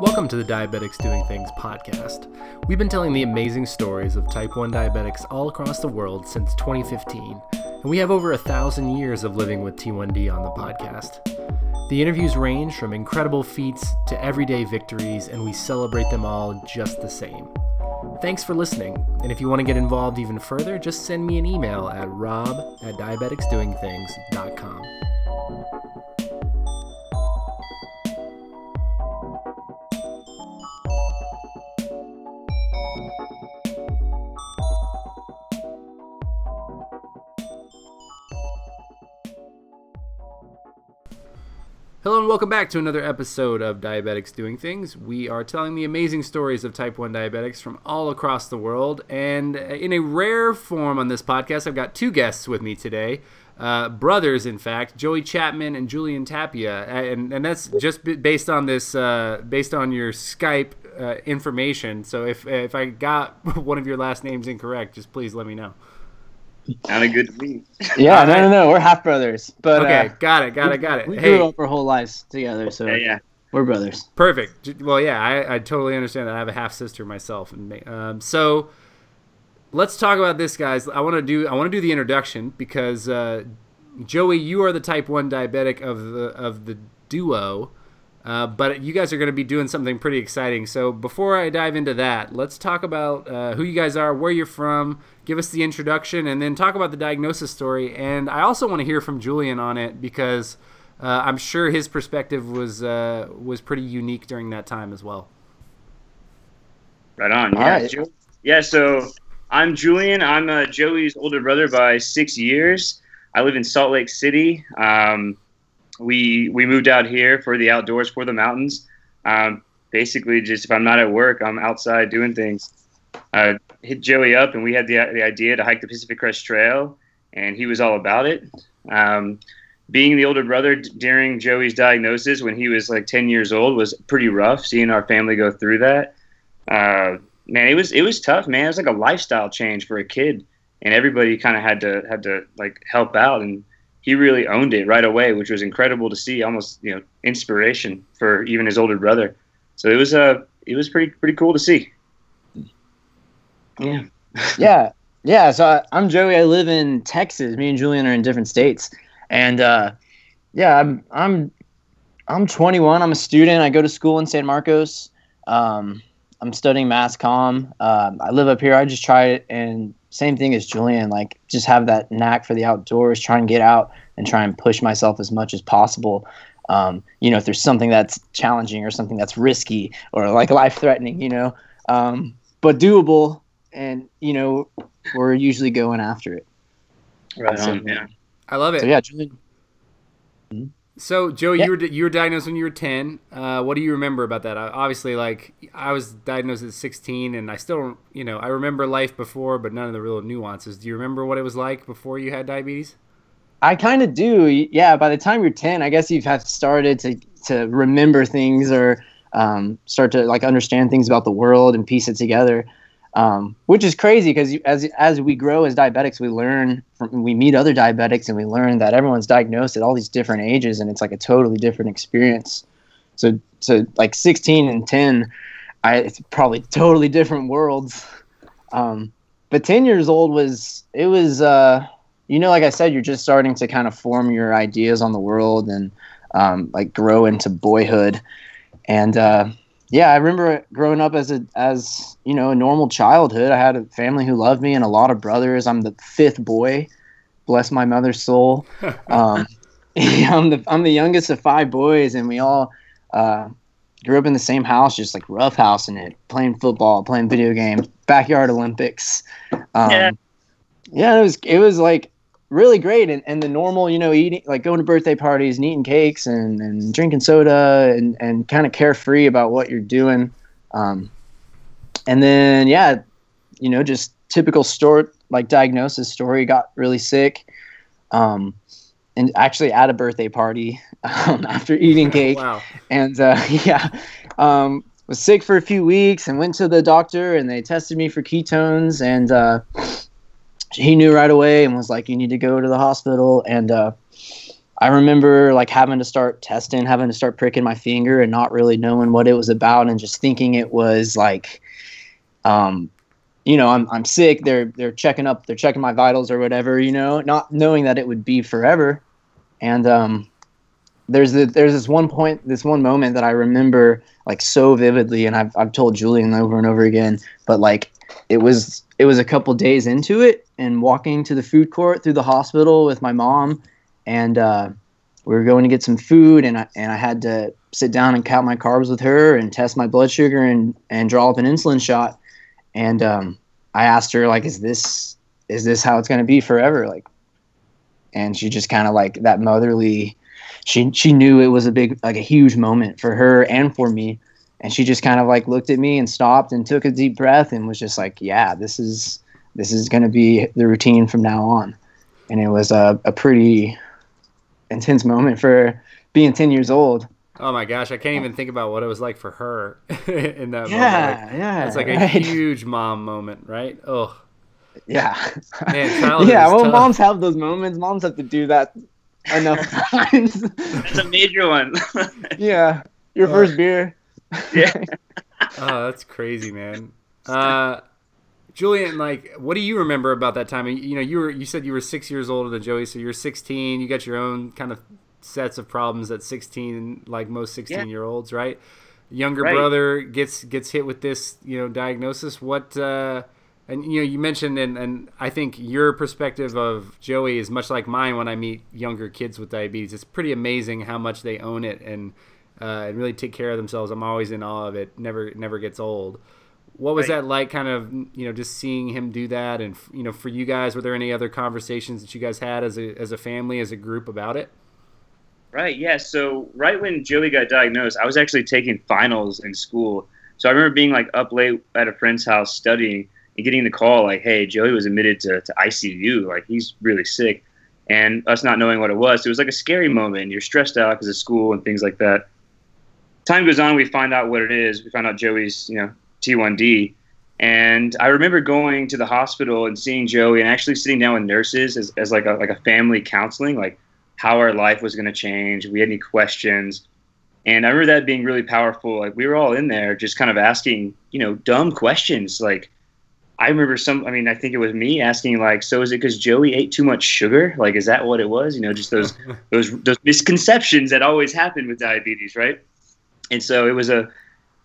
Welcome to the Diabetics Doing Things podcast. We've been telling the amazing stories of type 1 diabetics all across the world since 2015, and we have over a thousand years of living with T1D on the podcast. The interviews range from incredible feats to everyday victories, and we celebrate them all just the same. Thanks for listening, and if you want to get involved even further, just send me an email at rob at diabeticsdoingthings.com. Hello and welcome back to another episode of Diabetics Doing Things. We are telling the amazing stories of type 1 diabetics from all across the world. And in a rare form on this podcast, I've got two guests with me today. Uh, brothers, in fact, Joey Chapman and Julian Tapia, and and that's just based on this, uh, based on your Skype uh, information. So if if I got one of your last names incorrect, just please let me know. Sounded good to me. Yeah, no, no, no. We're half brothers. But okay, uh, got it, got it, got it. we hey, grew up our whole lives together, so Yeah, yeah. we're brothers. Perfect. Well, yeah, I, I totally understand that. I have a half sister myself, and ma- um, so let's talk about this, guys. I want to do I want to do the introduction because uh, Joey, you are the type one diabetic of the of the duo, uh, but you guys are going to be doing something pretty exciting. So before I dive into that, let's talk about uh, who you guys are, where you're from. Give us the introduction, and then talk about the diagnosis story. And I also want to hear from Julian on it because. Uh, I'm sure his perspective was uh, was pretty unique during that time as well. Right on. All Yeah. right. Ju- yeah. So I'm Julian. I'm uh, Joey's older brother by six years. I live in Salt Lake City. Um, we we moved out here for the outdoors, for the mountains. Um, basically, just if I'm not at work, I'm outside doing things. Uh, hit Joey up, and we had the the idea to hike the Pacific Crest Trail, and he was all about it. Um, being the older brother d- during Joey's diagnosis when he was like 10 years old was pretty rough. Seeing our family go through that, uh, man, it was it was tough, man. It was like a lifestyle change for a kid, and everybody kind of had to had to like help out, and he really owned it right away, which was incredible to see. Almost you know inspiration for even his older brother. So it was uh it was pretty pretty cool to see. Yeah. Yeah, yeah. So I, I'm Joey. I live in Texas. Me and Julian are in different states, and uh, yeah, I'm I'm I'm 21. I'm a student. I go to school in San Marcos. Um, I'm studying mass comm. Um, I live up here. I just try it, and same thing as Julian. Like, just have that knack for the outdoors. Try and get out and try and push myself as much as possible. Um, you know, if there's something that's challenging or something that's risky or like life threatening, you know, um, but doable. And you know, we're usually going after it. Right So- on. Yeah. I love it. So yeah, Julian. So, Joe, Yeah. you were you were diagnosed when you were ten. Uh, what do you remember about that? Uh, Obviously, like I was diagnosed at sixteen, and I still, you know, I remember life before, but none of the real nuances. Do you remember what it was like before you had diabetes? I kind of do. Yeah, by the time you're 10, I guess you've have started to to remember things or um, start to like understand things about the world and piece it together. Um, which is crazy because as as we grow as diabetics, we learn from we meet other diabetics and we learn that everyone's diagnosed at all these different ages and it's like a totally different experience. So so like 16 and 10, I it's probably totally different worlds. Um, but 10 years old was it was uh, you know, like I said, you're just starting to kind of form your ideas on the world and um, like grow into boyhood. And uh, yeah, I remember growing up as a as you know a normal childhood. I had a family who loved me and a lot of brothers. I'm the fifth boy, bless my mother's soul. Um, I'm the I'm the youngest of five boys, and we all uh, grew up in the same house, just like roughhousing it, playing football, playing video games, backyard Olympics. Um, Yeah. yeah, it was it was like really great. And, and the normal you know eating like going to birthday parties and eating cakes and, and drinking soda and, and kind of carefree about what you're doing. Um, and then yeah you know just typical story like diagnosis story got really sick. Um, and actually at a birthday party um, after eating cake. Wow. and uh, yeah, um, was sick for a few weeks and went to the doctor and they tested me for ketones. And uh, he knew right away and was like, "You need to go to the hospital." And uh, I remember like having to start testing, having to start pricking my finger, and not really knowing what it was about, and just thinking it was like, um, you know, I'm I'm sick. They're they're checking up, they're checking my vitals or whatever, you know, not knowing that it would be forever. And um, there's the, there's this one point, this one moment that I remember like so vividly, and I've I've told Julian over and over again, but like it was it was a couple days into it, and walking to the food court through the hospital with my mom, and uh, we were going to get some food, and I and I had to sit down and count my carbs with her and test my blood sugar and and draw up an insulin shot, and um, I asked her like, is this is this how it's going to be forever, like, and she just kind of like that motherly she she knew it was a big like a huge moment for her and for me and she just kind of like looked at me and stopped and took a deep breath and was just like yeah this is this is going to be the routine from now on. And it was a, a pretty intense moment for being 10 years old. Oh my gosh i can't even think about what it was like for her in that yeah moment. Like, yeah it's like a right. huge mom moment right? Oh yeah. Man, yeah well tough. moms have those moments. Moms have to do that enough times. It's a major one. yeah your Uh, first beer yeah. oh, that's crazy, man. Uh, Julian, like, what do you remember about that time? You know, you were you said you were six years older than Joey, so you're 16. You got your own kind of sets of problems at 16, like most 16 year olds, right? Younger Right. brother gets gets hit with this, you know, diagnosis. What? Uh, and you know, you mentioned, and, and I think your perspective of Joey is much like mine when I meet younger kids with diabetes. It's pretty amazing how much they own it and uh, and really take care of themselves. I'm always in awe of it. Never never gets old. What was Right. that like? Kind of you know just seeing him do that, and you know for you guys, were there any other conversations that you guys had as a as a family as a group about it? Right. Yeah. So right when Joey got diagnosed, I was actually taking finals in school. So I remember being like up late at a friend's house studying and getting the call like, "Hey, Joey was admitted to, to ICU. Like he's really sick," and us not knowing what it was. It was like a scary moment. You're stressed out because of school and things like that. Time goes on, we find out what it is. We find out Joey's, you know, T1D. And I remember going to the hospital and seeing Joey and actually sitting down with nurses as, as like a like a family counseling, like how our life was going to change. We had any questions. And I remember that being really powerful. Like we were all in there just kind of asking, you know, dumb questions. Like I remember some, I mean, I think it was me asking like, so is it because Joey ate too much sugar? Like, is that what it was? You know, just those, those, those misconceptions that always happen with diabetes. Right. And so it was a,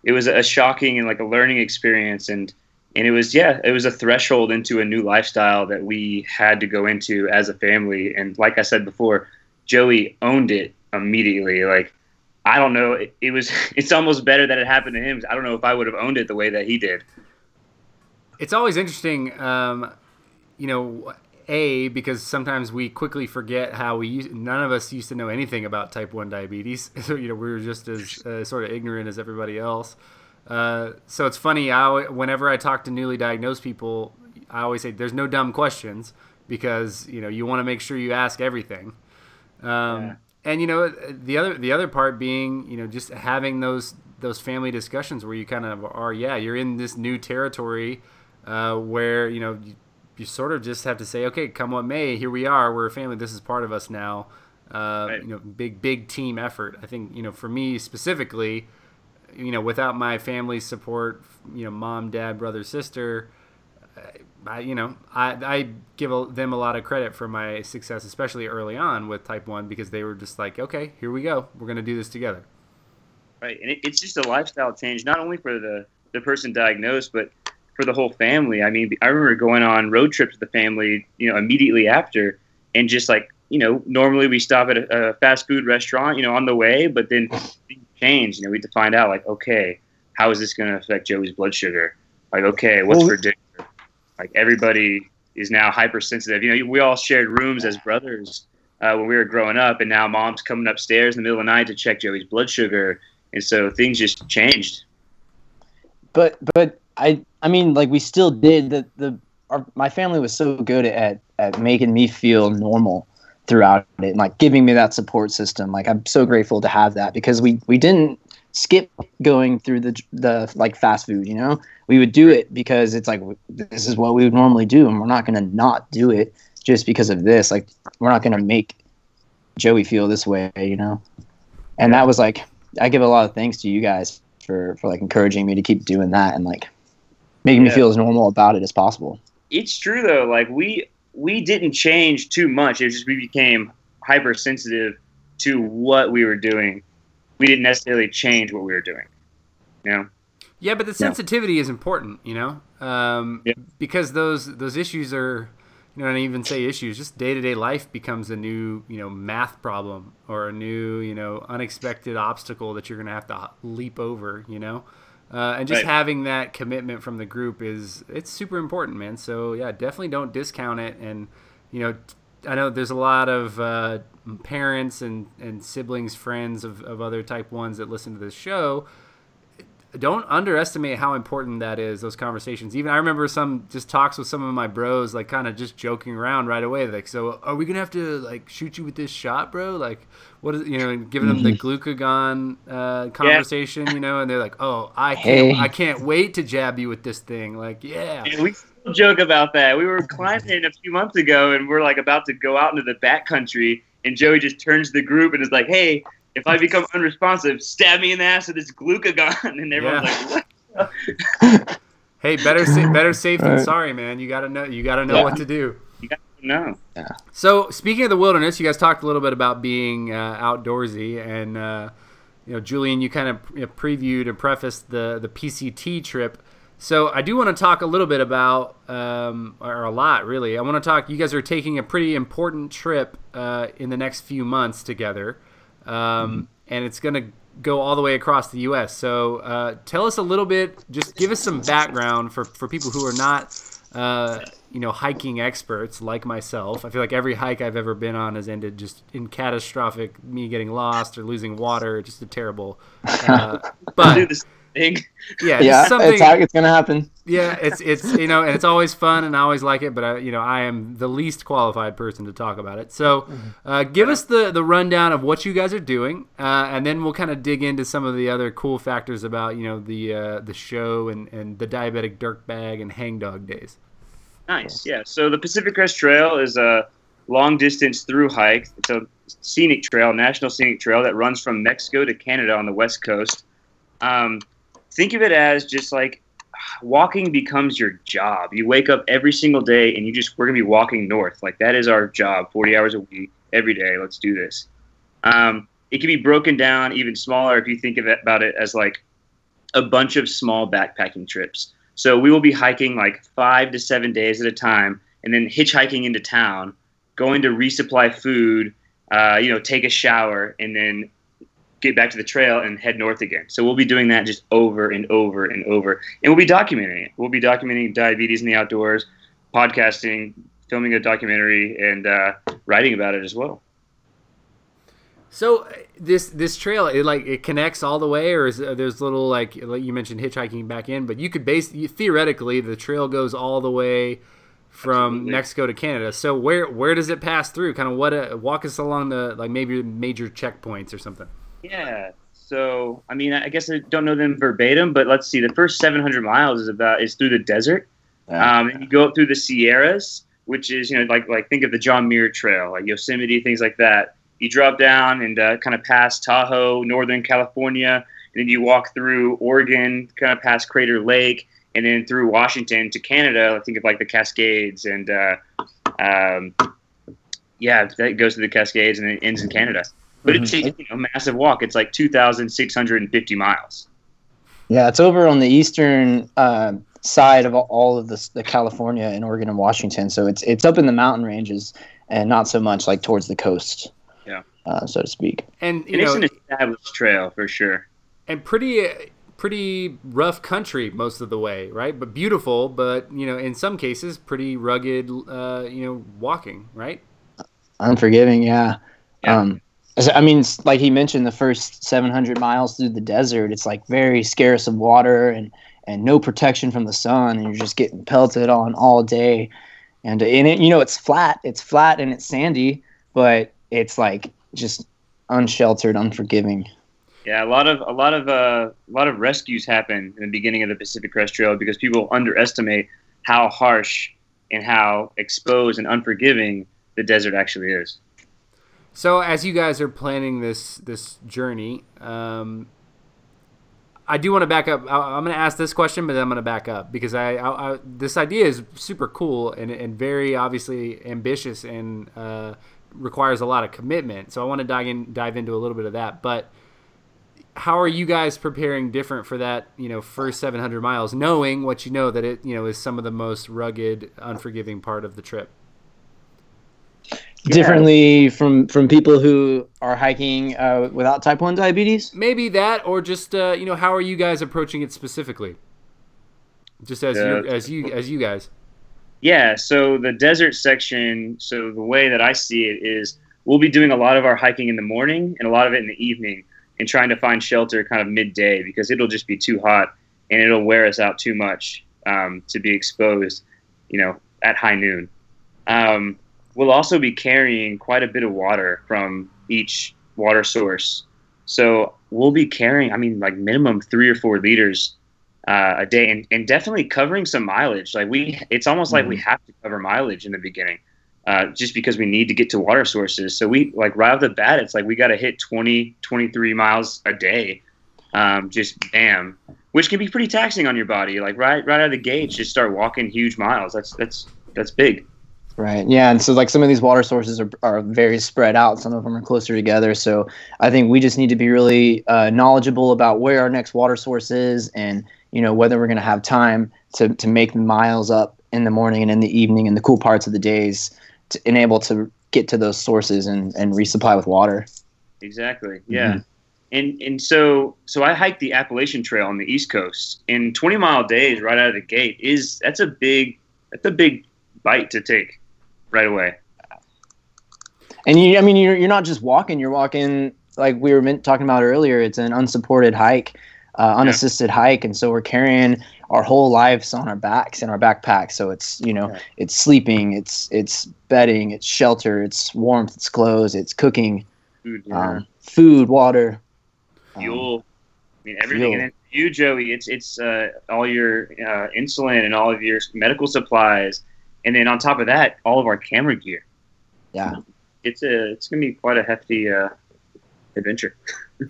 it was a shocking and like a learning experience. And, and it was, yeah, it was a threshold into a new lifestyle that we had to go into as a family. And like I said before, Joey owned it immediately. Like, I don't know. It, it was. It's almost better that it happened to him. I don't know if I would have owned it the way that he did. It's always interesting, um, you know, a because sometimes we quickly forget how we used, none of us used to know anything about type one diabetes. So you know we were just as uh, sort of ignorant as everybody else. Uh, so it's funny. I whenever I talk to newly diagnosed people, I always say there's no dumb questions because you know you want to make sure you ask everything. Um, Yeah. And you know the other the other part being you know just having those those family discussions where you kind of are yeah you're in this new territory uh, where you know you, sort of just have to say okay come what may here we are we're a family this is part of us now uh, Right. you know big big team effort I think you know for me specifically you know without my family's support you know mom dad brother sister I, you know, I, I give a, them a lot of credit for my success, especially early on with Type One, because they were just like, okay, here we go, we're gonna do this together. Right, and it, it's just a lifestyle change, not only for the the person diagnosed, but for the whole family. I mean, I remember going on road trips with the family, you know, immediately after, and just like you know, normally we stop at a, a fast food restaurant, you know, on the way, but then things change. You know, we had to find out like, okay, how is this going to affect Joey's blood sugar? Like, okay, what's Well- for dinner? Like everybody is now hypersensitive. You know, we all shared rooms as brothers uh, when we were growing up, and now mom's coming upstairs in the middle of the night to check Joey's blood sugar, and so things just changed. but but I I mean like we still did the the our, my family was so good at at making me feel normal throughout it and like giving me that support system like I'm so grateful to have that because we we didn't skip going through the the like fast food. You know, we would do it because it's like this is what we would normally do, and we're not gonna not do it just because of this. Like we're not gonna make Joey feel this way. You know, and that was like I give a lot of thanks to you guys for for like encouraging me to keep doing that and like making Yeah. me feel as normal about it as possible. it's true though. Like we we didn't change too much. It was just we became hypersensitive to what we were doing. We didn't necessarily change what we were doing. You know? Yeah, but the sensitivity is important, you know, um, Yeah. because those those issues are, you know, and I even say issues, just day to day life becomes a new, you know, math problem or a new, you know, unexpected obstacle that you're gonna have to leap over, you know, uh, and just Right. having that commitment from the group is it's super important, man. So yeah, definitely don't discount it, and you know. I know there's a lot of uh, parents and, and siblings, friends of, of other type ones that listen to this show don't underestimate how important that is those conversations. Even i remember some just talks with some of my bros like kind of just joking around right away like so are we gonna have to like shoot you with this shot bro? Like what is you know and giving them the glucagon uh, conversation you know and they're like oh i can't Hey. i can't wait to jab you with this thing. Like yeah. And we still joke about that. We were climbing a few months ago, and we're like about to go out into the back country and Joey just turns to the group and is like, "Hey, if I become unresponsive, stab me in the ass with this glucagon." And everyone's Yeah. like, "What?" hey better sa- better safe than Right. sorry man you gotta know you gotta know Yeah. what to do No. So speaking of the wilderness, you guys talked a little bit about being uh, outdoorsy, and uh, you know, Julian, you kind of you know, previewed and prefaced the the PCT trip. So I do want to talk a little bit about, um, or a lot really. I want to talk. You guys are taking a pretty important trip uh, in the next few months together, um, and it's going to go all the way across the U.S. So uh, tell us a little bit. Just give us some background for for people who are not uh, you know, hiking experts like myself. I feel like every hike I've ever been on has ended just in catastrophic me getting lost or losing water. Just a terrible. Uh, but this thing. yeah, just yeah, something. it's it's gonna happen. yeah, it's it's you know, and it's always fun, and I always like it. But I, you know, I am the least qualified person to talk about it. So, uh, give us the the rundown of what you guys are doing, uh, and then we'll kind of dig into some of the other cool factors about you know the uh, the show and and the diabetic dirt bag and hangdog days. Nice. Yeah. So the Pacific Crest Trail is a long distance through hike. It's a scenic trail, national scenic trail that runs from Mexico to Canada on the west coast. Um, think of it as just like walking becomes your job. You wake up every single day and you just we're gonna be walking north. Like that is our job, 40 hours a week, every day. Let's do this. Um, it can be broken down even smaller if you think of it, about it as like a bunch of small backpacking trips. So we will be hiking like five to seven days at a time, and then hitchhiking into town, going to resupply food, uh, you know, take a shower, and then get back to the trail and head north again. So we'll be doing that just over and over and over, and we'll be documenting it. We'll be documenting diabetes in the outdoors, podcasting, filming a documentary, and uh, writing about it as well. So uh, this this trail, it like it connects all the way, or is uh, there's little like like you mentioned hitchhiking back in, but you could base theoretically the trail goes all the way from Absolutely. Mexico to Canada. So where where does it pass through? Kind of what uh, walk us along the like maybe major checkpoints or something. Yeah. So I mean, I guess I don't know them verbatim, but let's see. The first 700 miles is about is through the desert. Um, and you go up through the Sierras, which is you know like like think of the John Muir Trail, like Yosemite, things like that. You drop down and uh, kind of past Tahoe, Northern California, and then you walk through Oregon, kind of past Crater Lake, and then through Washington to Canada. I Think of like the Cascades, and uh, um, yeah, that goes to the Cascades and then ends in Canada. But it's a you know, massive walk. It's like 2,650 miles. Yeah, it's over on the eastern uh, side of all of the, the California and Oregon and Washington. So it's it's up in the mountain ranges and not so much like towards the coast. Yeah. Uh, so to speak. And you And it's an established trail for sure. and pretty pretty rough country most of the way, right? But beautiful, but you know, in some cases, pretty rugged. Uh, you know, walking, right? Unforgiving, yeah. Yeah. Um, as- I mean, like he mentioned, the first 700 miles through the desert, it's like very scarce of water and and no protection from the sun, and you're just getting pelted on all day. And in it, you know, it's flat. It's flat and it's sandy, but it's like just unsheltered, unforgiving. Yeah, a lot of a lot of uh, a lot of rescues happen in the beginning of the Pacific Crest Trail because people underestimate how harsh and how exposed and unforgiving the desert actually is. So, as you guys are planning this this journey, um, I do want to back up. I, am going to ask this question, but I'm going to back up because I, I, I, this idea is super cool and, and very obviously ambitious and uh, requires a lot of commitment. So I want to dive in dive into a little bit of that. But how are you guys preparing different for that? You know, first 700 miles, knowing what you know that it you know is some of the most rugged, unforgiving part of the trip differently from from people who are hiking uh, without type 1 diabetes? Maybe that or just uh, you know how are you guys approaching it specifically? Just as you as you as you guys. Yeah so the desert section so the way that i see it is we'll be doing a lot of our hiking in the morning and a lot of it in the evening and trying to find shelter kind of midday because it'll just be too hot and it'll wear us out too much um, to be exposed you know at high noon. Um, we'll also be carrying quite a bit of water from each water source. So we'll be carrying, I mean, like minimum three or four liters uh, a day, and, and definitely covering some mileage. Like we, it's almost mm-hmm. like we mm-hmm. have to cover mileage in the beginning, uh, just because we need to get to water sources. So we, like right off the bat, it's like we got to hit 20, 23 miles a day, um, just bam, which can be pretty taxing on your body. Like right, right out of the gate, just start walking huge miles. That's that's that's big. Right. Yeah. And so, like, some of these water sources are, are very spread out. Some of them are closer together. So, I think we just need to be really uh, knowledgeable about where our next water source is and, you know, whether we're going to have time to, to make the miles up in the morning and in the evening and the cool parts of the days to enable to get to those sources and, and resupply with water. Exactly. Yeah. Mm-hmm. And, and so so I hiked the Appalachian Trail on the East Coast in 20 mile days right out of the gate is that's a big that's a big bite to take right away. And you, I mean, you're you're not just walking. You're walking like we were meant, talking about earlier. It's an unsupported hike, uh, unassisted yeah. hike, and so we're carrying our whole lives on our backs in our backpacks. So it's you know, yeah. it's sleeping, it's it's bedding, it's shelter, it's warmth, it's clothes, it's cooking, food, yeah. um, food water, fuel. Um, I mean, everything. Fuel. And you, Joey, it's it's uh, all your uh, insulin and all of your medical supplies and then on top of that, all of our camera gear. Yeah, it's a it's gonna be quite a hefty uh, adventure.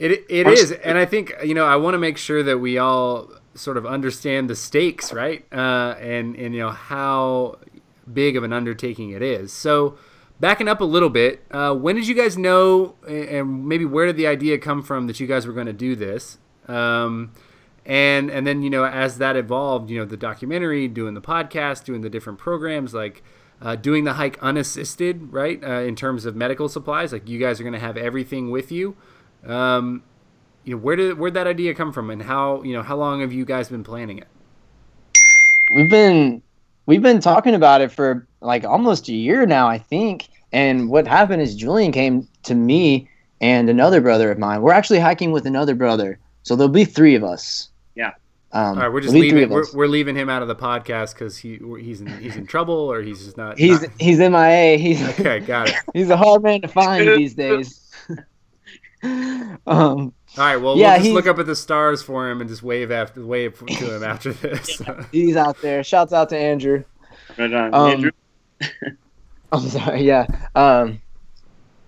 it it is, and I think you know I want to make sure that we all sort of understand the stakes, right? Uh, and and you know how big of an undertaking it is. So backing up a little bit, uh, when did you guys know, and maybe where did the idea come from that you guys were going to do this? Um, and and then you know as that evolved you know the documentary doing the podcast doing the different programs like uh, doing the hike unassisted right uh, in terms of medical supplies like you guys are going to have everything with you. Um, you know where did where that idea come from? And how you know how long have you guys been planning it? We've been we've been talking about it for like almost a year now i think. And what happened is julian came to me and another brother of mine. We're actually hiking with another brother. So there'll be three of us um, All right, we're just leaving. We're, we're, leaving him out of the podcast because he he's in, he's in trouble or he's just not. He's not... he's MIA. He's okay. Got it. he's a hard man to find these days. um. All right. Well, yeah, we'll just look up at the stars for him and just wave after wave to him after this. he's out there. Shouts out to Andrew. Right on, um, Andrew. I'm sorry. Yeah. Um.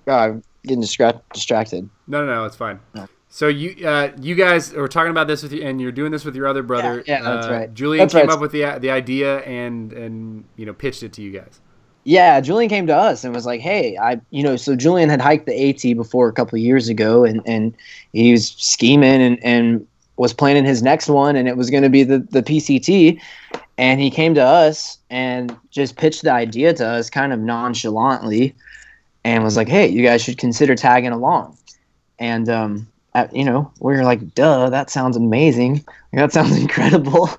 God, I'm getting distra- distracted. No, no, no. It's fine. No. So you uh, you guys were talking about this with you, and you're doing this with your other brother. Yeah, yeah that's uh, right. Julian that's came right. up with the the idea and and you know pitched it to you guys. Yeah, Julian came to us and was like, "Hey, I you know, so Julian had hiked the AT before a couple of years ago, and and he was scheming and and was planning his next one, and it was going to be the the PCT." And he came to us and just pitched the idea to us, kind of nonchalantly, and was like, "Hey, you guys should consider tagging along." And um, at, you know, we're like, duh, that sounds amazing. That sounds incredible.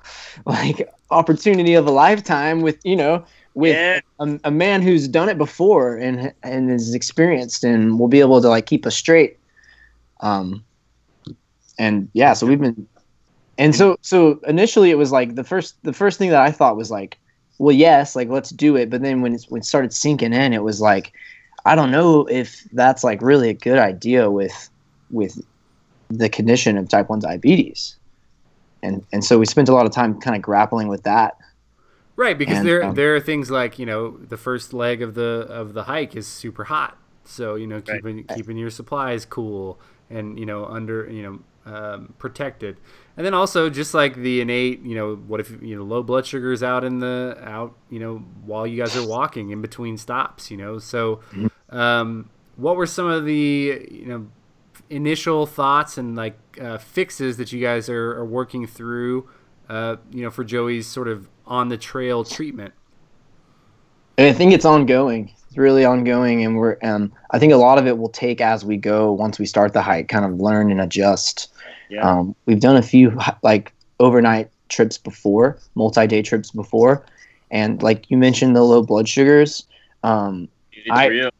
like opportunity of a lifetime with, you know, with yeah. a, a, man who's done it before and and is experienced and will be able to like keep us straight. Um, and yeah, so we've been, and so so initially it was like the first the first thing that I thought was like, well, yes, like let's do it. But then when it's when it started sinking in, it was like, I don't know if that's like really a good idea with with the condition of type 1 diabetes. And, and so we spent a lot of time kind of grappling with that. Right, because And, there um, there are things like you know the first leg of the of the hike is super hot, so you know Right. keeping keeping your supplies cool and you know under you know um, protected, and then also just like the innate you know what if you know low blood sugars out in the out you know while you guys are walking in between stops, you know so um, what were some of the you know initial thoughts and like uh, fixes that you guys are, are working through uh, you know for Joey's sort of on the trail treatment. And I think it's ongoing. It's really ongoing, and we're. Um, I think a lot of it will take as we go. Once we start the hike, kind of learn and adjust. Yeah. Um, we've done a few like overnight trips before, multi-day trips before, and like you mentioned, the low blood sugars. Um, I- real.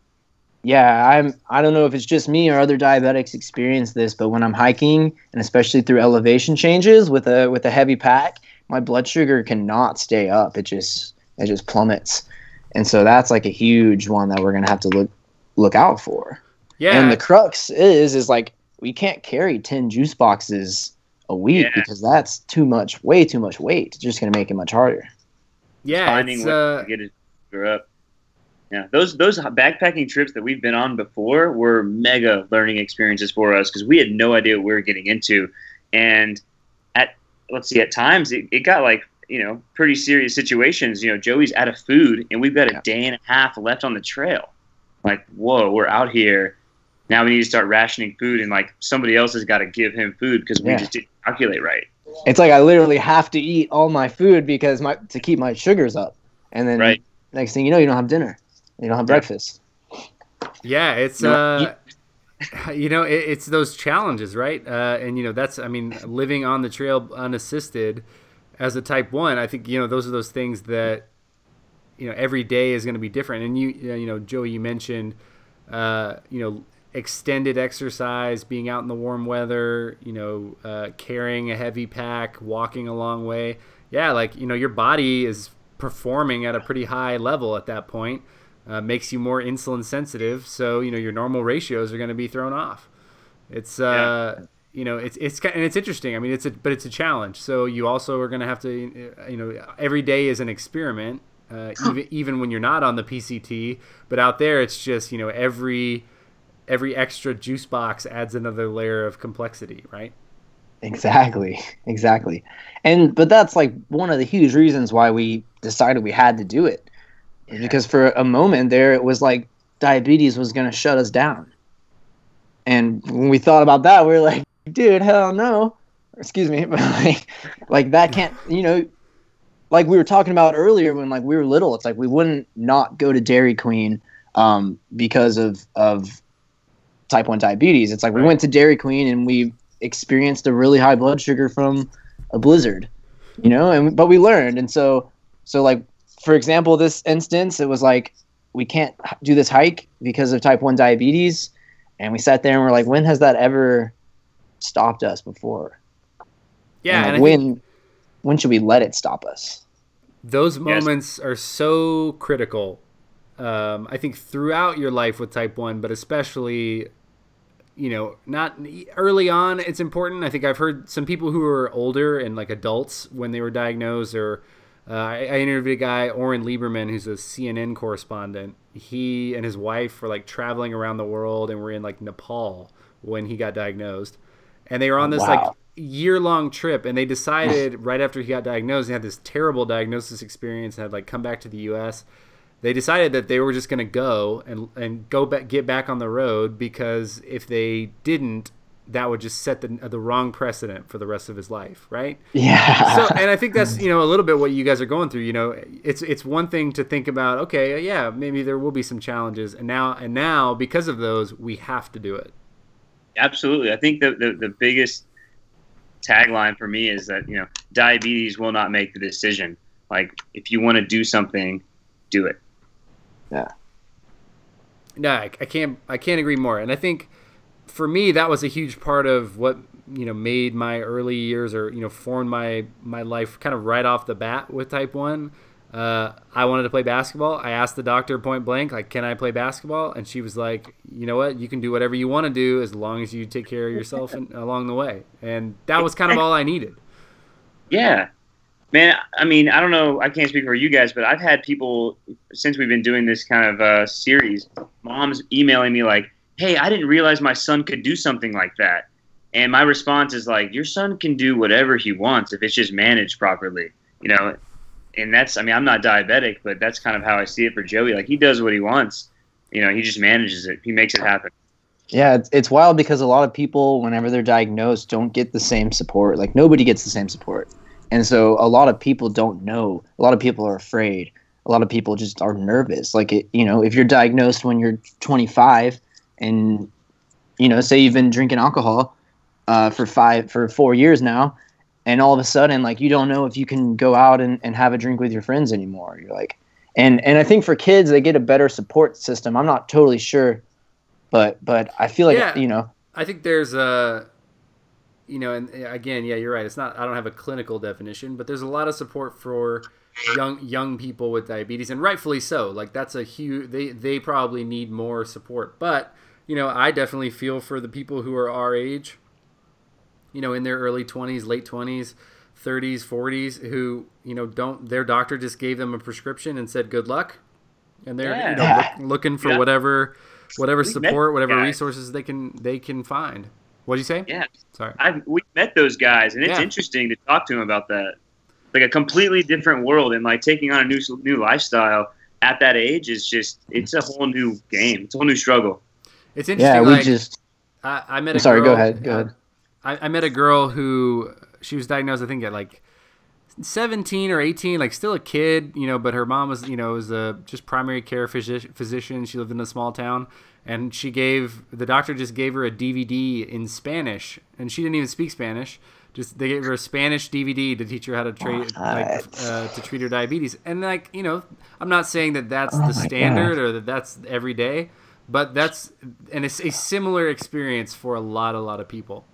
Yeah, I'm. I don't know if it's just me or other diabetics experience this, but when I'm hiking, and especially through elevation changes with a with a heavy pack, my blood sugar cannot stay up. It just it just plummets, and so that's like a huge one that we're gonna have to look look out for. Yeah, And the crux is is like we can't carry ten juice boxes a week Yeah. because that's too much, way too much weight. It's just gonna make it much harder. yeah, finding it's, ways uh, to get it sugar up. Yeah, those those backpacking trips that we've been on before were mega learning experiences for us because we had no idea what we were getting into, and at let's see, at times it, it got like you know pretty serious situations. You know, Joey's out of food, and we've got a day and a half left on the trail. Like, whoa, we're out here. Now we need to start rationing food, and like somebody else has got to give him food because we Yeah. just didn't calculate right. It's like I literally have to eat all my food because my to keep my sugars up, and then Right. next thing you know, you don't have dinner, you don't have breakfast. yeah, it's uh, you know, it, it's those challenges, right? Uh, and you know, that's I mean, living on the trail unassisted as a type one, I think you know those are those things that you know every day is going to be different. And you, you know, Joey, you mentioned uh, you know extended exercise, being out in the warm weather, you know, uh, carrying a heavy pack, walking a long way. Yeah, like you know, your body is performing at a pretty high level at that point. Uh, makes you more insulin sensitive, so you know your normal ratios are going to be thrown off. It's uh, you know, it's it's and it's interesting. I mean, it's a but it's a challenge. So you also are going to have to, uh, you know, every day is an experiment. Uh, even even when you're not on the PCT, but out there, it's just you know every every extra juice box adds another layer of complexity, right? Exactly, exactly. And but that's like one of the huge reasons why we decided we had to do it. Because for a moment there it was like diabetes was going to shut us down. And when we thought about that, we were like, dude, hell no. Excuse me, but like like that can't, you know, like we were talking about earlier when like we were little, it's like we wouldn't not go to Dairy Queen um, because of of type 1 diabetes. It's like we went to Dairy Queen and we experienced a really high blood sugar from a blizzard, you know, and but we learned. And so so like for example, this instance it was like we can't do this hike because of type 1 diabetes and we sat there and we're like when has that ever stopped us before? Yeah, And, and like, I when think when should we let it stop us? those Yes. moments are so critical. Um, I think throughout your life with type one, but especially, you know, not early on. It's important. I think I've heard some people who are older and like adults when they were diagnosed, or uh, I, I interviewed a guy, Oren Liebermann, who's a CNN correspondent. He and his wife were like traveling around the world and were in like Nepal when he got diagnosed, and they were on this like year long trip and they decided right after he got diagnosed and had this terrible diagnosis experience and had like come back to the US they decided that they were just going to go and and go back get back on the road because if they didn't that would just set the the wrong precedent for the rest of his life right Yeah. so and I think that's you know a little bit what you guys are going through. You know, it's it's one thing to think about. Okay, yeah, maybe there will be some challenges, and now and now because of those, we have to do it. Absolutely. I think the, the, the biggest tagline for me is that, you know, diabetes will not make the decision. Like, if you want to do something, do it. Yeah. No, I, I can't. I can't agree more. And I think for me, that was a huge part of what you know made my early years, or you know, formed my my life kind of right off the bat with type one. Uh, I wanted to play basketball. I asked the doctor point blank, like, can I play basketball? And she was like, you know what? You can do whatever you want to do as long as you take care of yourself and, along the way. And that was kind of all I needed. Yeah. Man, I mean, I don't know. I can't speak for you guys, but I've had people since we've been doing this kind of uh, series. Moms emailing me like, "Hey, I didn't realize my son could do something like that," and my response is like, "Your son can do whatever he wants if it's just managed properly." You know, and that's I mean I'm not diabetic, but that's kind of how I see it for Joey. Like he does what he wants, you know, he just manages it. He makes it happen. Yeah, it's, it's wild because a lot of people, whenever they're diagnosed, don't get the same support. Like nobody gets the same support, and so a lot of people don't know. A lot of people are afraid. A lot of people just are nervous. Like it, you know, if you're diagnosed when you're 25, and you know, say you've been drinking alcohol uh, for five for four years now, and all of a sudden like you don't know if you can go out and, and have a drink with your friends anymore. You're like and and i think for kids they get a better support system. I'm not totally sure but but i feel like yeah, you know. I think there's a you know and again yeah you're right. It's not i don't have a clinical definition but there's a lot of support for young young people with diabetes and rightfully so. Like that's a huge they they probably need more support. But you know i definitely feel for the people who are our age you know, in their early 20s, late 20s, 30s, 40s, who, you know, don't, their doctor just gave them a prescription and said, good luck. And they're, yeah. you know, look, looking for yeah. whatever, whatever we support, whatever guys. resources they can, they can find. What'd you say? Yeah. Sorry. I've, we met those guys and it's yeah. interesting to talk to them about that. Like a completely different world and like taking on a new, new lifestyle at that age is just, it's a whole new game. It's a whole new struggle. It's interesting. Yeah, we like, just, I, I met a sorry, girl, go ahead. Go ahead. I, I met a girl who she was diagnosed, I think, at like 17 or 18, like still a kid, you know, but her mom was, you know, was a just primary care phys- physician. She lived in a small town and she gave the doctor just gave her a DVD in Spanish and she didn't even speak Spanish. Just they gave her a Spanish DVD to teach her how to treat like uh, to treat her diabetes. And like, you know, I'm not saying that that's oh the standard God. or that that's every day, but that's and it's a similar experience for a lot a lot of people.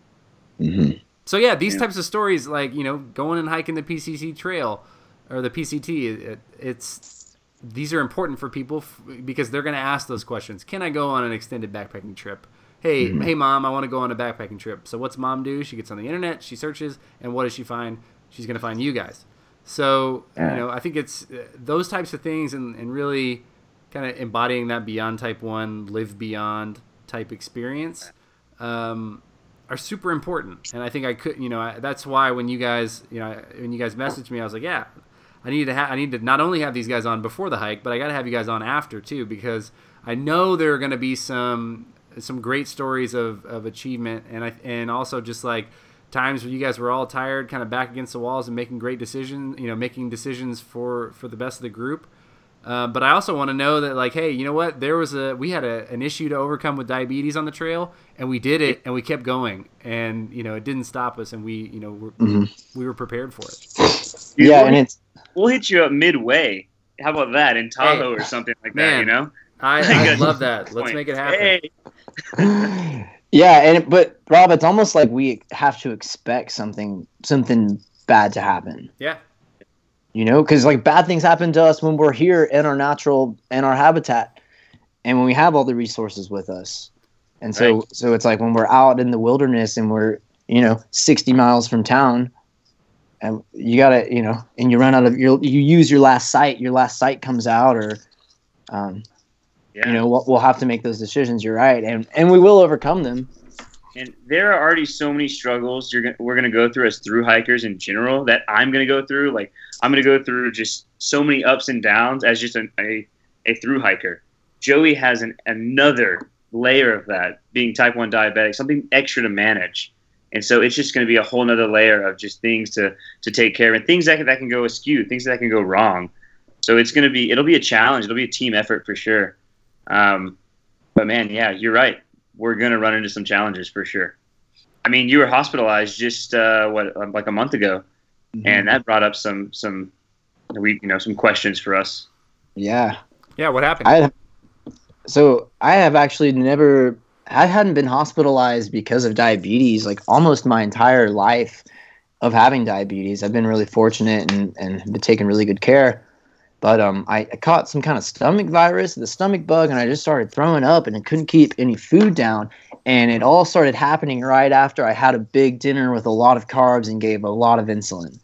Mm-hmm. So yeah, these yeah. types of stories, like you know, going and hiking the PCC trail or the PCT, it, it's these are important for people f- because they're going to ask those questions. Can I go on an extended backpacking trip? Hey, mm-hmm. hey, mom, I want to go on a backpacking trip. So what's mom do? She gets on the internet, she searches, and what does she find? She's going to find you guys. So you know, I think it's uh, those types of things, and, and really kind of embodying that beyond type one, live beyond type experience. Um, are super important. And I think I could, you know, I, that's why when you guys, you know, when you guys messaged me, I was like, yeah, I need to have, I need to not only have these guys on before the hike, but I got to have you guys on after too, because I know there are going to be some, some great stories of, of achievement. And I, and also just like times when you guys were all tired, kind of back against the walls and making great decisions, you know, making decisions for, for the best of the group. Uh, but I also want to know that, like, hey, you know what? There was a we had a, an issue to overcome with diabetes on the trail, and we did it, and we kept going, and you know, it didn't stop us, and we, you know, were, mm-hmm. we were prepared for it. yeah, we'll, and it's we'll hit you up midway. How about that in Tahoe hey, or something like man, that? You know, I, I love that. Let's make it happen. Hey. yeah, and but Rob, it's almost like we have to expect something something bad to happen. Yeah you know because like bad things happen to us when we're here in our natural in our habitat and when we have all the resources with us and so right. so it's like when we're out in the wilderness and we're you know 60 miles from town and you gotta you know and you run out of your you use your last site your last site comes out or um yeah. you know we'll, we'll have to make those decisions you're right and and we will overcome them and there are already so many struggles you're gonna, we're going to go through as through hikers in general that I'm going to go through. Like I'm going to go through just so many ups and downs as just a, a, a through hiker. Joey has an, another layer of that being type 1 diabetic, something extra to manage. And so it's just going to be a whole nother layer of just things to, to take care of and things that can, that can go askew, things that can go wrong. So it's going to be, it'll be a challenge. It'll be a team effort for sure. Um, but man, yeah, you're right we're going to run into some challenges for sure. I mean, you were hospitalized just uh, what uh, like a month ago, mm-hmm. and that brought up some some we you know some questions for us. Yeah. Yeah. What happened? I, so I have actually never. I hadn't been hospitalized because of diabetes like almost my entire life of having diabetes. I've been really fortunate and and been taking really good care. But um, I, I caught some kind of stomach virus, the stomach bug, and I just started throwing up, and I couldn't keep any food down. And it all started happening right after I had a big dinner with a lot of carbs and gave a lot of insulin.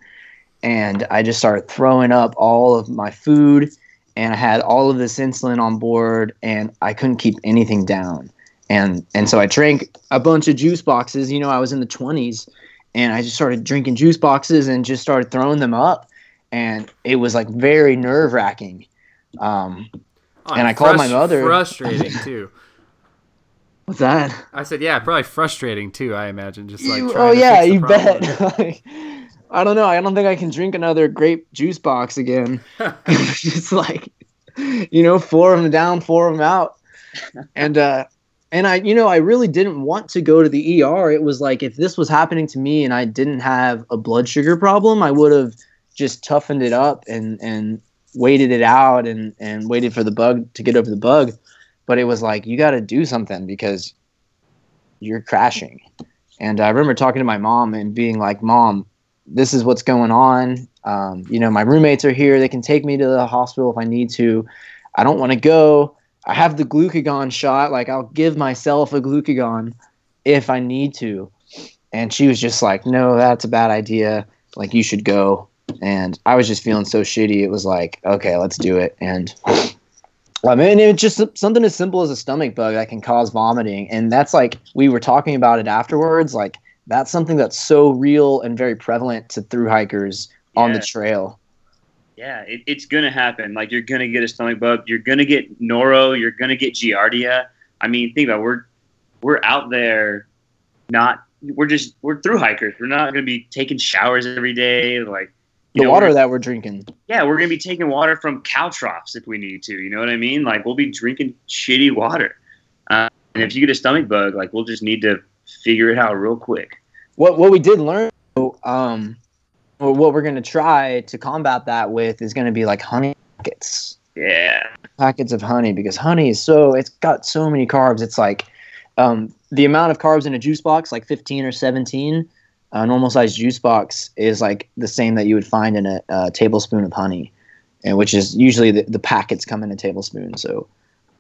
And I just started throwing up all of my food, and I had all of this insulin on board, and I couldn't keep anything down. And and so I drank a bunch of juice boxes. You know, I was in the 20s, and I just started drinking juice boxes and just started throwing them up and it was like very nerve wracking. Um, Oh, And I called my mother. Frustrating too. what's that? I said, yeah, probably frustrating too. I imagine just like. You- oh yeah, you problem. bet. like, I don't know. I don't think I can drink another grape juice box again. just like, you know, four of them down, four of them out, and uh, and I, you know, I really didn't want to go to the ER. It was like if this was happening to me and I didn't have a blood sugar problem, I would have just toughened it up and and waited it out and and waited for the bug to get over the bug. But it was like you got to do something because you're crashing. And I remember talking to my mom and being like, "Mom, this is what's going on. Um, you know, my roommates are here. They can take me to the hospital if I need to. I don't want to go. I have the glucagon shot. Like, I'll give myself a glucagon if I need to." And she was just like, "No, that's a bad idea. Like, you should go." And I was just feeling so shitty. It was like, "Okay, let's do it." And I mean, it's just something as simple as a stomach bug that can cause vomiting, and that's like we were talking about it afterwards. Like that's something that's so real and very prevalent to through hikers on the trail. Yeah, it, it's gonna happen. Like you're gonna get a stomach bug. You're gonna get noro. You're gonna get giardia. I mean, think about it. we're we're out there, not we're just we're through hikers. We're not gonna be taking showers every day. Like The know, water we're- that we're drinking. yeah, we're gonna be taking water from cow troughs if we need to. You know what I mean? Like we'll be drinking shitty water. Uh, and if you get a stomach bug, like we'll just need to figure it out real quick. What what we did learn, um, or what we're gonna try to combat that with is gonna be like honey packets, Yeah. packets of honey because honey is so it's got so many carbs. It's like um, the amount of carbs in a juice box, like fifteen or seventeen. A normal sized juice box is like the same that you would find in a, a tablespoon of honey, and which is usually the, the packets come in a tablespoon. So,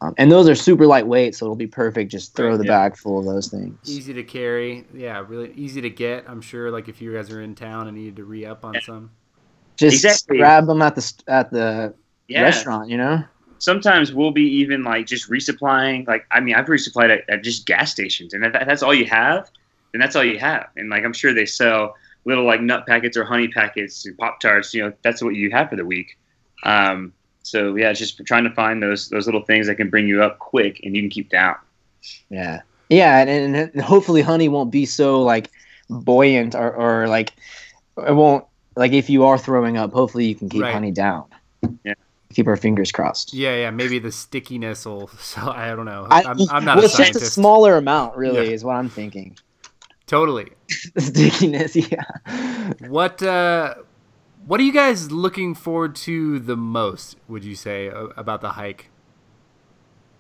um, and those are super lightweight, so it'll be perfect. Just throw the yeah. bag full of those things. Easy to carry. Yeah, really easy to get. I'm sure. Like if you guys are in town and needed to re up on some. Just Exactly. grab them at the at the Yeah. restaurant, you know. sometimes we'll be even like just resupplying. Like, I mean, I've resupplied at, at just gas stations, and if that, that's all you have, then that's all you have. And like, I'm sure they sell little like nut packets or honey packets and pop tarts. You know, that's what you have for the week. Um, so yeah, it's just trying to find those those little things that can bring you up quick and you can keep down. Yeah, yeah, and, and hopefully honey won't be so like buoyant or, or like it won't like if you are throwing up. Hopefully you can keep Right. honey down. Yeah. Keep our fingers crossed. Yeah, yeah. Maybe the stickiness will. So I don't know. I, I'm, I'm not well, a it's just scientist. a smaller amount, really, Yeah. is what I'm thinking. Totally. Stickiness, yeah. What uh, what are you guys looking forward to the most? Would you say about the hike?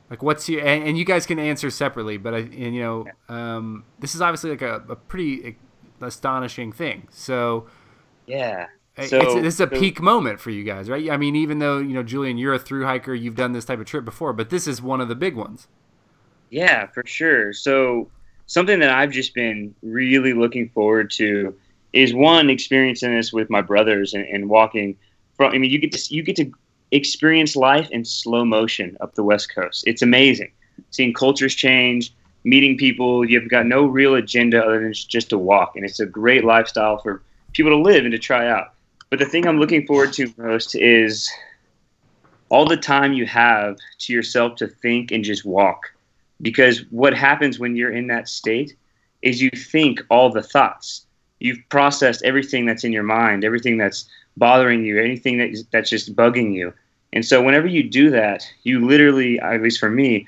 Like, what's your and, and you guys can answer separately, but I and you know, um, this is obviously like a, a pretty astonishing thing. So Yeah. it's, So- this is a so- peak moment for you guys, right? I mean, even though you know, Julian, you're a through hiker, you've done this type of trip before, but this is one of the big ones. Yeah, for sure. So something that I've just been really looking forward to is one experiencing this with my brothers and, and walking from. I mean, you get to you get to experience life in slow motion up the West Coast. It's amazing, seeing cultures change, meeting people. You've got no real agenda other than just to walk, and it's a great lifestyle for people to live and to try out. But the thing I'm looking forward to most is all the time you have to yourself to think and just walk because what happens when you're in that state is you think all the thoughts. You've processed everything that's in your mind everything that's bothering you anything that that's just bugging you. And so whenever you do that you literally at least for me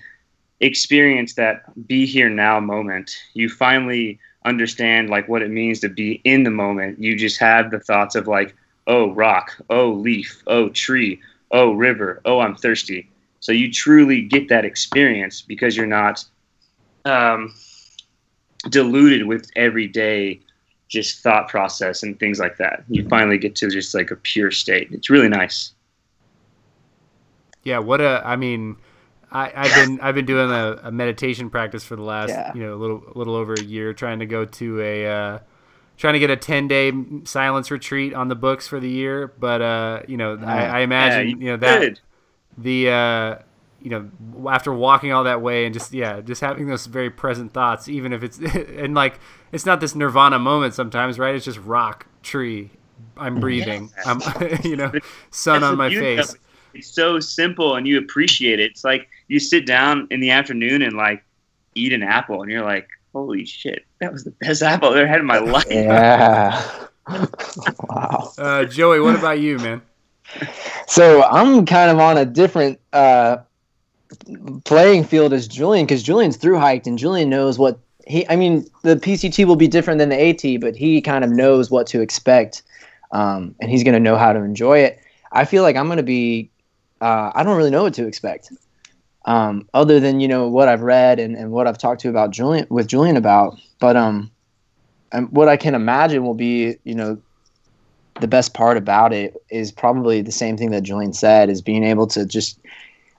experience that be here now moment. You finally understand like what it means to be in the moment. You just have the thoughts of like oh rock oh leaf oh tree oh river oh i'm thirsty so you truly get that experience because you're not um, diluted with everyday just thought process and things like that. You finally get to just like a pure state. It's really nice. Yeah, what a I mean, I, I've been I've been doing a, a meditation practice for the last Yeah. you know a little a little over a year, trying to go to a uh, trying to get a ten day silence retreat on the books for the year. But uh, you know, I, I imagine Yeah, you know that Good. The uh, you know after walking all that way and just yeah just having those very present thoughts, even if it's and like it's not this nirvana moment sometimes, right? It's just rock, tree. I'm breathing. I'm, you know, sun That's on my face. It's so simple, and you appreciate it. It's like you sit down in the afternoon and like eat an apple, and you're like, "Holy shit, that was the best apple I've ever had in my life." Yeah. wow. Uh, Joey, what about you, man? So I'm kind of on a different uh, playing field as Julian because Julian's through hiked and Julian knows what he. I mean, the PCT will be different than the AT, but he kind of knows what to expect, um, and he's going to know how to enjoy it. I feel like I'm going to be. Uh, I don't really know what to expect, um, other than you know what I've read and, and what I've talked to about Julian with Julian about. But um, what I can imagine will be you know the best part about it is probably the same thing that Julian said is being able to just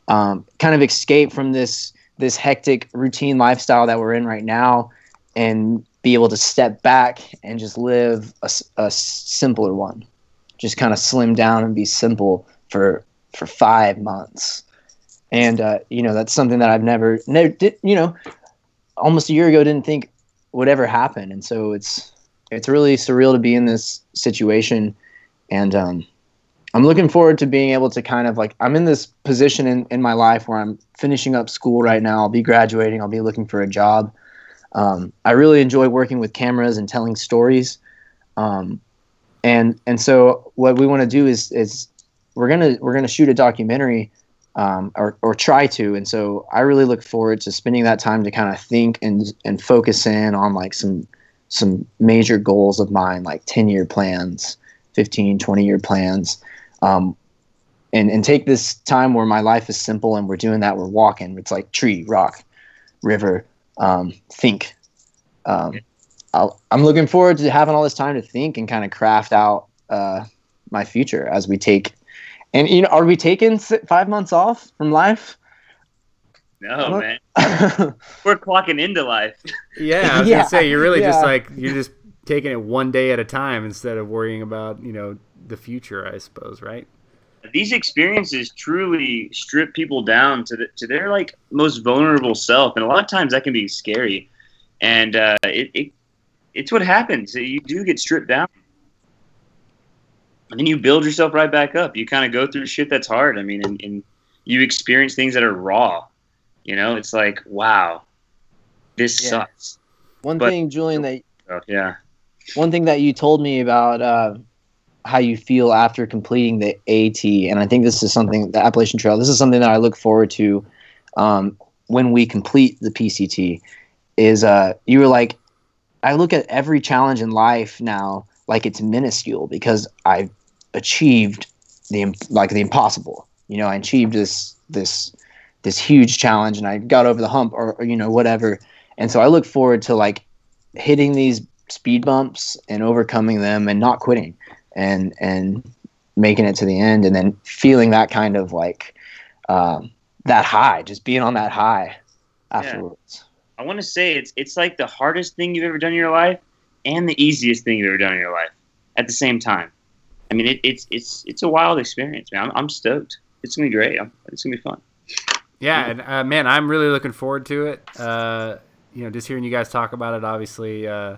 um, kind of escape from this this hectic routine lifestyle that we're in right now and be able to step back and just live a simpler one. Just kind of slim down and be simple for for five months. And uh, you know that's something that I've never never did you know almost a year ago didn't think would ever happen. And so it's it's really surreal to be in this situation. And um, i'm looking forward to being able to kind of like i'm in this position in, in my life where i'm finishing up school right now. I'll be graduating. I'll be looking for a job. Um, i really enjoy working with cameras and telling stories. Um, and and so what we want to do is is we're gonna we're gonna shoot a documentary um, or, or try to. And so i really look forward to spending that time to kind of think and and focus in on like some some major goals of mine like 10 year plans 15 20 year plans. Um, and and take this time where my life is simple and we're doing that we're walking. It's like tree rock river um, think. Um, I'll, i'm looking forward to having all this time to think and kind of craft out uh, my future as we take and you know are we taking five months off from life No, man, we're clocking into life. Yeah, I was Yeah, gonna say you're really just like you're just taking it one day at a time instead of worrying about you know the future. I suppose, right? These experiences truly strip people down to the, to their like most vulnerable self, and a lot of times that can be scary. And uh, it, it it's what happens. You do get stripped down, and then you build yourself right back up. You kind of go through shit that's hard. I mean, and, and you experience things that are raw. You know, it's like, wow, this Yeah. sucks. one But- thing julian that So, yeah. one thing that you told me about uh, how you feel after completing the AT, and I think this is something the Appalachian Trail. This is something that I look forward to um, when we complete the PCT. Is uh, you were like, I look at every challenge in life now like it's minuscule because I've achieved the like the impossible. You know, I achieved this this this huge challenge, and I got over the hump, or, or you know whatever. And so I look forward to like hitting these speed bumps and overcoming them and not quitting and and making it to the end and then feeling that kind of like um, that high just being on that high afterwards I want to say it's it's like the hardest thing you've ever done in your life and the easiest thing you've ever done in your life at the same time. I mean, it, it's it's it's a wild experience, man. I'm, I'm stoked. It's gonna be great. I'm, it's gonna be fun. Yeah, and uh, man, I'm really looking forward to it. Uh, you know, just hearing you guys talk about it, obviously, uh,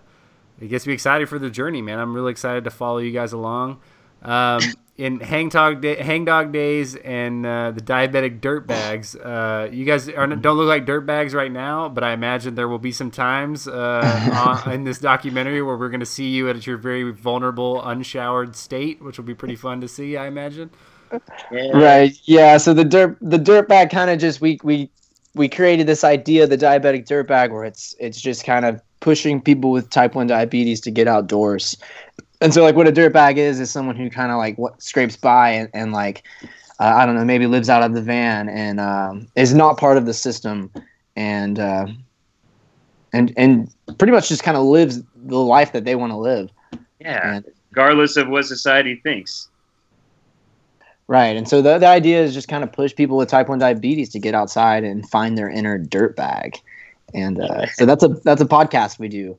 it gets me excited for the journey, man. I'm really excited to follow you guys along. Um, in Hang Dog, day, Hang Dog Days and uh, the Diabetic Dirt Bags, uh, you guys are, don't look like dirt bags right now, but I imagine there will be some times uh, on, in this documentary where we're going to see you at your very vulnerable, unshowered state, which will be pretty fun to see, I imagine. Right yeah so the dirt the dirt bag kind of just we we we created this idea the diabetic dirt bag where it's it's just kind of pushing people with type 1 diabetes to get outdoors. And so like what a dirt bag is is someone who kind of like what scrapes by and, and like uh, i don't know maybe lives out of the van and um, is not part of the system and uh, and and pretty much just kind of lives the life that they want to live. Yeah, And- regardless of what society thinks. Right. And so the, the idea is just kind of push people with type 1 diabetes to get outside and find their inner dirt bag. And uh, so that's a that's a podcast we do.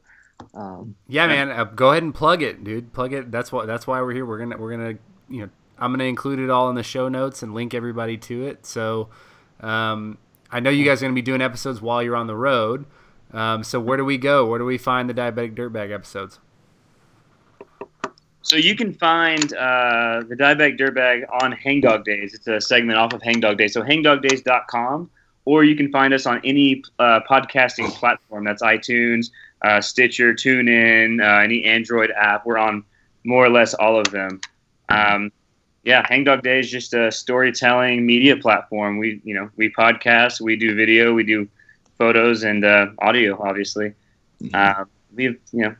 Um, yeah, man, uh, go ahead and plug it, dude. Plug it. That's what that's why we're here. We're gonna we're gonna you know I'm gonna include it all in the show notes and link everybody to it. So um, I know you guys are gonna be doing episodes while you're on the road. Um, so where do we go? Where do we find the diabetic dirtbag episodes? So you can find uh, the Diabetic Dirtbag on Hangdog Days. It's a segment off of Hangdog Days. So hangdogdays.com, or you can find us on any uh, podcasting platform. That's iTunes, uh, Stitcher, TuneIn, uh, any Android app. We're on more or less all of them. Um, yeah, Hangdog Day is just a storytelling media platform. We, you know, we podcast, we do video, we do photos and uh, audio, obviously. Uh, we you know,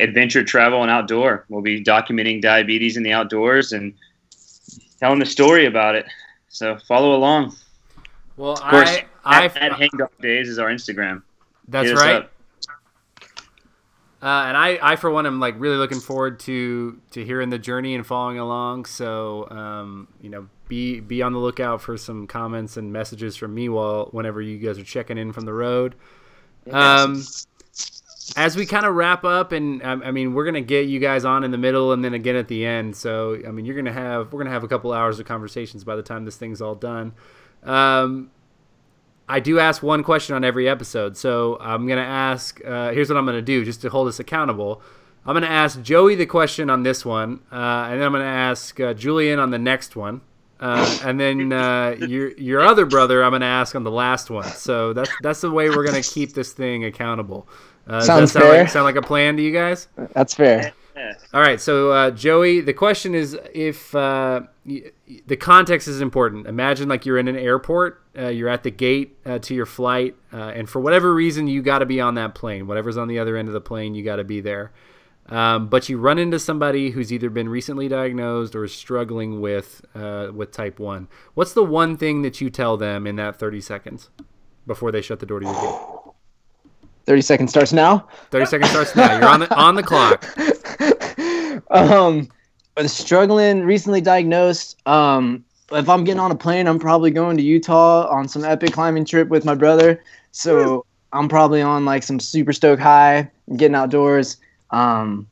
adventure travel and outdoor. We'll be documenting diabetes in the outdoors and telling the story about it. So follow along. Well, Of course, I, at, I, at Hangdog Days is our Instagram. that's right. Uh, and I, I for one, am like really looking forward to to hearing the journey and following along. So, um, you know, be be on the lookout for some comments and messages from me while whenever you guys are checking in from the road. Um, as we kind of wrap up, and um, I mean, we're gonna get you guys on in the middle and then again at the end. So, I mean, you're gonna have we're gonna have a couple hours of conversations by the time this thing's all done. Um, I do ask one question on every episode, so I'm gonna ask. Uh, here's what I'm gonna do, just to hold us accountable. I'm gonna ask Joey the question on this one, uh, and then I'm gonna ask uh, Julian on the next one, uh, and then uh, your your other brother I'm gonna ask on the last one. So that's that's the way we're gonna keep this thing accountable. Uh, does Sounds that sound fair. like, sound like a plan to you guys? that's fair. Yeah. All right, so uh, Joey, the question is if uh, y- y- the context is important. Imagine like you're in an airport, uh, you're at the gate uh, to your flight, uh, and for whatever reason, you got to be on that plane. Whatever's on the other end of the plane, you got to be there. Um, but you run into somebody who's either been recently diagnosed or is struggling with uh, with type one. What's the one thing that you tell them in that 30 seconds before they shut the door to your gate? 30 seconds starts now. 30 seconds starts now. You're on the on the clock. um, struggling, recently diagnosed. Um, if I'm getting on a plane, I'm probably going to Utah on some epic climbing trip with my brother. So I'm probably on like some super stoke high, getting outdoors. Um,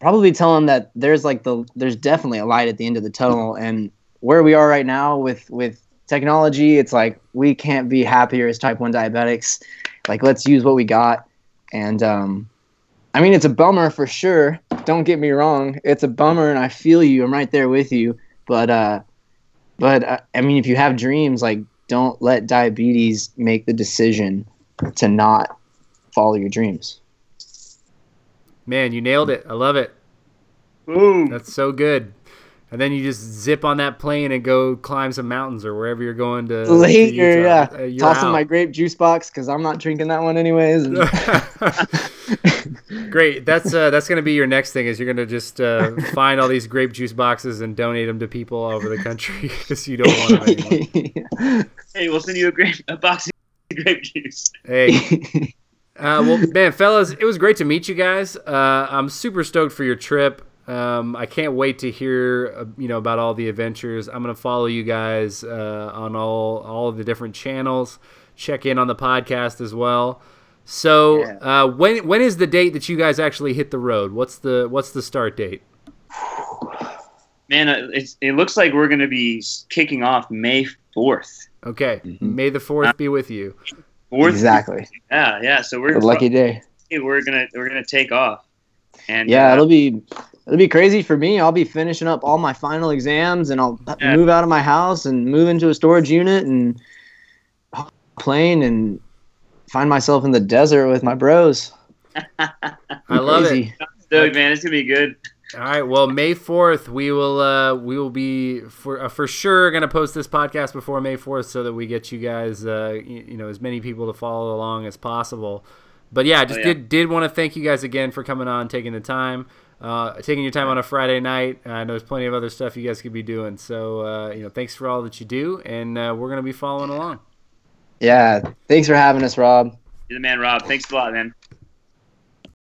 probably tell them that there's like the there's definitely a light at the end of the tunnel, and where we are right now with with technology, it's like we can't be happier as type one diabetics. Like let's use what we got, and um, I mean, it's a bummer for sure. Don't get me wrong. It's a bummer, and I feel you. I'm right there with you. But, uh, but uh, I mean, if you have dreams, like, don't let diabetes make the decision to not follow your dreams. Man, you nailed it. I love it. Boom. That's so good. And then you just zip on that plane and go climb some mountains or wherever you're going to. to Later, Utah. yeah. Uh, you're Toss out. my grape juice box because I'm not drinking that one anyways. Great. That's uh, that's gonna be your next thing. Is you're gonna just uh, find all these grape juice boxes and donate them to people all over the country because you don't want them anymore. Hey, we'll send you a grape a box of grape juice. Hey, uh, well, man, fellas, it was great to meet you guys. Uh, I'm super stoked for your trip. Um, I can't wait to hear, uh, you know, about all the adventures. I'm gonna follow you guys uh, on all all of the different channels. Check in on the podcast as well. So, Yeah. uh, when when is the date that you guys actually hit the road? What's the what's the start date? Man, uh, it's, it looks like we're going to be kicking off May 4th. Okay, Mhm. May the fourth be with you. 4th? exactly. Yeah, yeah. So we're A lucky day. we're gonna we're gonna take off. And Yeah, uh, it'll be it'll be crazy for me. I'll be finishing up all my final exams, and I'll Yeah. move out of my house and move into a storage unit and hop on a plane and find myself in the desert with my bros. I love it. Crazy. stoked, man. It's gonna be good. All right. Well, May fourth, we will uh, we will be for uh, for sure going to post this podcast before May fourth, so that we get you guys, uh, you, you know, as many people to follow along as possible. But yeah, just Oh, yeah. did did want to thank you guys again for coming on, taking the time, uh, taking your time on a Friday night. I know there's plenty of other stuff you guys could be doing. So uh, you know, thanks for all that you do, and uh, we're gonna be following along. Yeah, thanks for having us, Rob. You're the man, Rob. Thanks a lot, man.